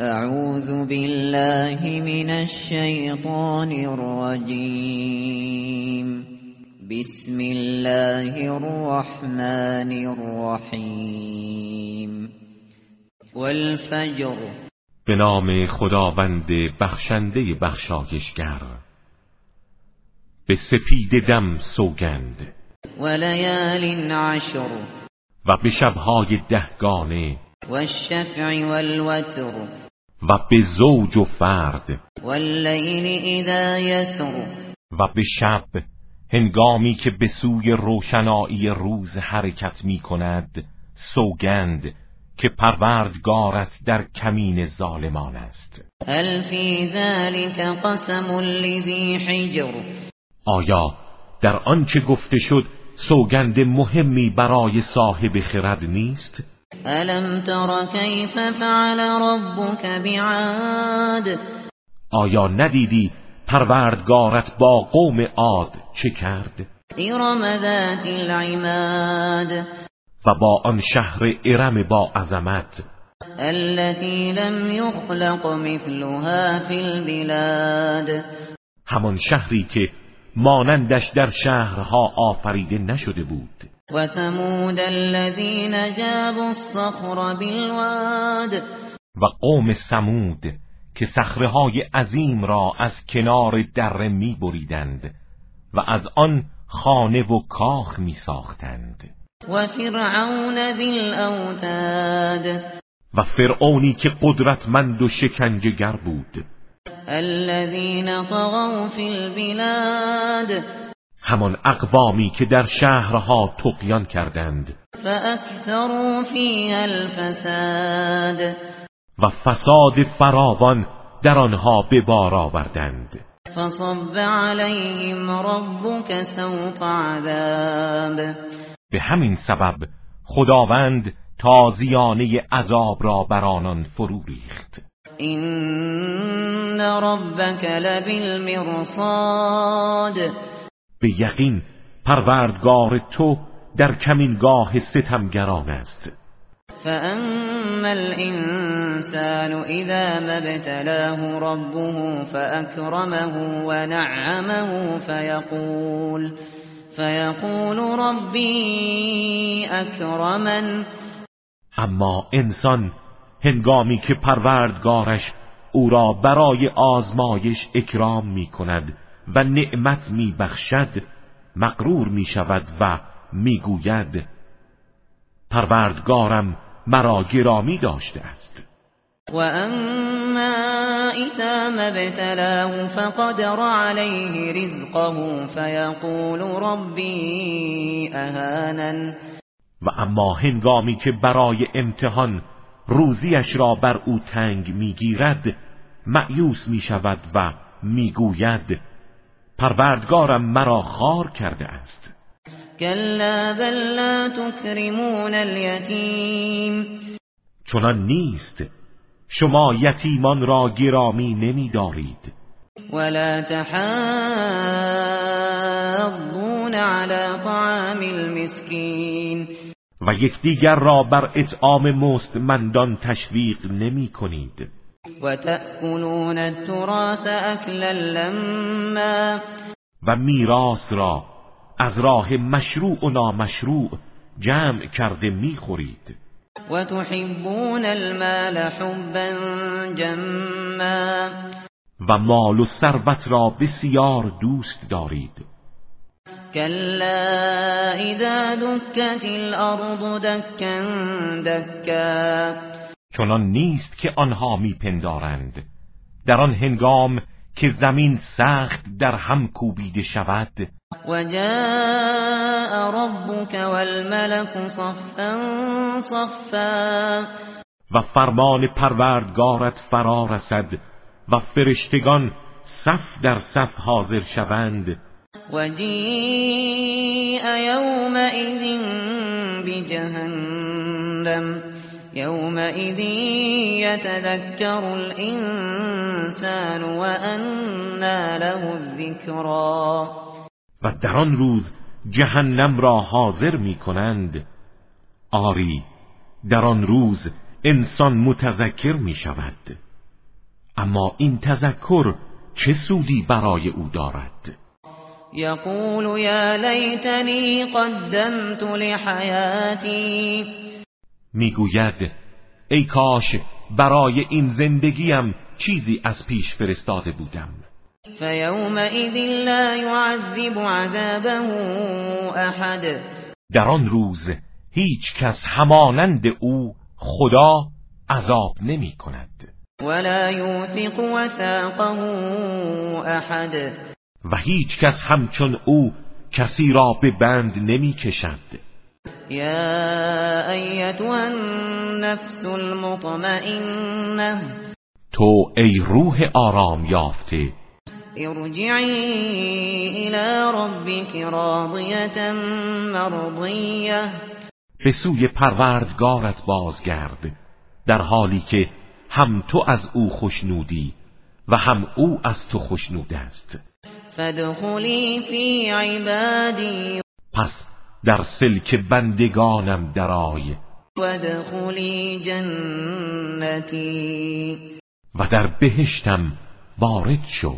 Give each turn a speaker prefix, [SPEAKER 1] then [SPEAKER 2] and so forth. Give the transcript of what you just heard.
[SPEAKER 1] اعوذ بالله من الشیطان الرجیم بسم الله الرحمن الرحیم والفجر.
[SPEAKER 2] به نام خداوند بخشنده بخشایشگر. به سپید دم سوگند.
[SPEAKER 1] و لیال عشر.
[SPEAKER 2] و به شبهای دهگانه
[SPEAKER 1] و الشفع والوتر.
[SPEAKER 2] و به زوج و فرد.
[SPEAKER 1] واللیل اذا یسر
[SPEAKER 2] و به شب هنگامی که به سوی روشنایی روز حرکت می کند سوگند که پروردگارت در کمین ظالمان است.
[SPEAKER 1] هل فی ذلك قسم لذی حجر؟
[SPEAKER 2] آیا در آنچه گفته شد سوگند مهمی برای صاحب خرد نیست؟
[SPEAKER 1] الم تر کیف فعل ربک بعاد؟
[SPEAKER 2] آیا ندیدی پروردگارت با قوم عاد چه کرد؟
[SPEAKER 1] ارم ذات العماد.
[SPEAKER 2] و با آن شهر ارم با عظمت.
[SPEAKER 1] التي لم يخلق مثلها في البلاد.
[SPEAKER 2] همان شهری که مانندش در شهرها آفریده نشده بود.
[SPEAKER 1] و ثمود الذين جابوا الصخر بالواد.
[SPEAKER 2] و قوم سمود که صخره‌های عظیم را از کنار دره می بریدند و از آن خانه و کاخ می ساختند
[SPEAKER 1] و فرعون ذی الاوتاد.
[SPEAKER 2] و فرعونی که قدرتمند و شکنجهگر بود.
[SPEAKER 1] الذين طغوا في البلاد.
[SPEAKER 2] همان اقوامی که در شهرها تقیان کردند.
[SPEAKER 1] فاکثروا فيها الفساد.
[SPEAKER 2] و فساد فراوان در آنها به بار آوردند.
[SPEAKER 1] فصب عليهم ربك سوط عذاب.
[SPEAKER 2] به همین سبب خداوند تازیانه عذاب را بر آنان فرو ریخت.
[SPEAKER 1] این ربک لبالمرصاد.
[SPEAKER 2] به یقین پروردگار تو در کمینگاه ستمگران است.
[SPEAKER 1] فاما الانسان اذا ما ابتلاه ربه فاكرمه ونعمه فيقول فيقول ربي اکرمن
[SPEAKER 2] اما انسان هنگامی که پروردگارش او را برای آزمایش اکرام می کند و نعمت می بخشد مقرور می شود و می گوید پروردگارم مرا گرامی داشته است.
[SPEAKER 1] و اما اذا ما ابتلاه فقدر عليه رزقه فيقول ربي اهانن.
[SPEAKER 2] و اما هنگامی که برای امتحان روزیش را بر او تنگ می‌گیرد معیوس می شود و می‌گوید پروردگارم مرا خار کرده است.
[SPEAKER 1] كلا بل لا تكرمون اليتيم
[SPEAKER 2] چنان نیست. شما یتیمان را گرامی نمیدارید.
[SPEAKER 1] ولا تحاضون على طعام المسكين
[SPEAKER 2] و یکدیگر را بر اطعام مستمندان تشویق نمی کنید
[SPEAKER 1] و تأکلون التراث اکلا لما
[SPEAKER 2] و میراث را از راه مشروع و نامشروع جمع کرده می‌خورید.
[SPEAKER 1] و تحبون المال حبا جما
[SPEAKER 2] و مال و ثروت را بسیار دوست دارید.
[SPEAKER 1] كلا اذا دكت الارض دكا دكا
[SPEAKER 2] چنان نیست که آنها میپندارند. در آن هنگام که زمین سخت در هم کوبیده شود
[SPEAKER 1] و جاء ربك والملك صفا صفا.
[SPEAKER 2] و فرمان پروردگارت فرا رسد و فرشتگان صف در صف حاضر شوند.
[SPEAKER 1] وجيء يومئذ بجهنم. يومئذ يتذكر الإنسان وأنى له الذكرى.
[SPEAKER 2] و در آن روز جهنم را حاضر می کنند آری در آن روز انسان متذکر می شود اما این تذکر چه سودی برای او دارد؟
[SPEAKER 1] یقول یا لیتنی قدمت لحیاتی.
[SPEAKER 2] می‌گوید ای کاش برای این زندگیم چیزی از پیش فرستاده بودم.
[SPEAKER 1] فیومئذ لا يعذب عذابه احد.
[SPEAKER 2] در آن روز هیچ کس همانند او خدا عذاب نمی کند.
[SPEAKER 1] ولا یوثق وثاقه احد.
[SPEAKER 2] و هیچ کس همچون او کسی را به بند نمی کشد.
[SPEAKER 1] یا ایتها النفس المطمئنه
[SPEAKER 2] تو ای روح آرام یافته.
[SPEAKER 1] ارجعی الى ربك راضیه مرضیه
[SPEAKER 2] به سوی پروردگارت بازگرد در حالی که هم تو از او خوشنودی و هم او از تو خوشنود است.
[SPEAKER 1] فادخلی فی عبادی
[SPEAKER 2] پس در سلک بندگانم درای
[SPEAKER 1] وادخلی جنتی.
[SPEAKER 2] و در بهشتم وارد شو.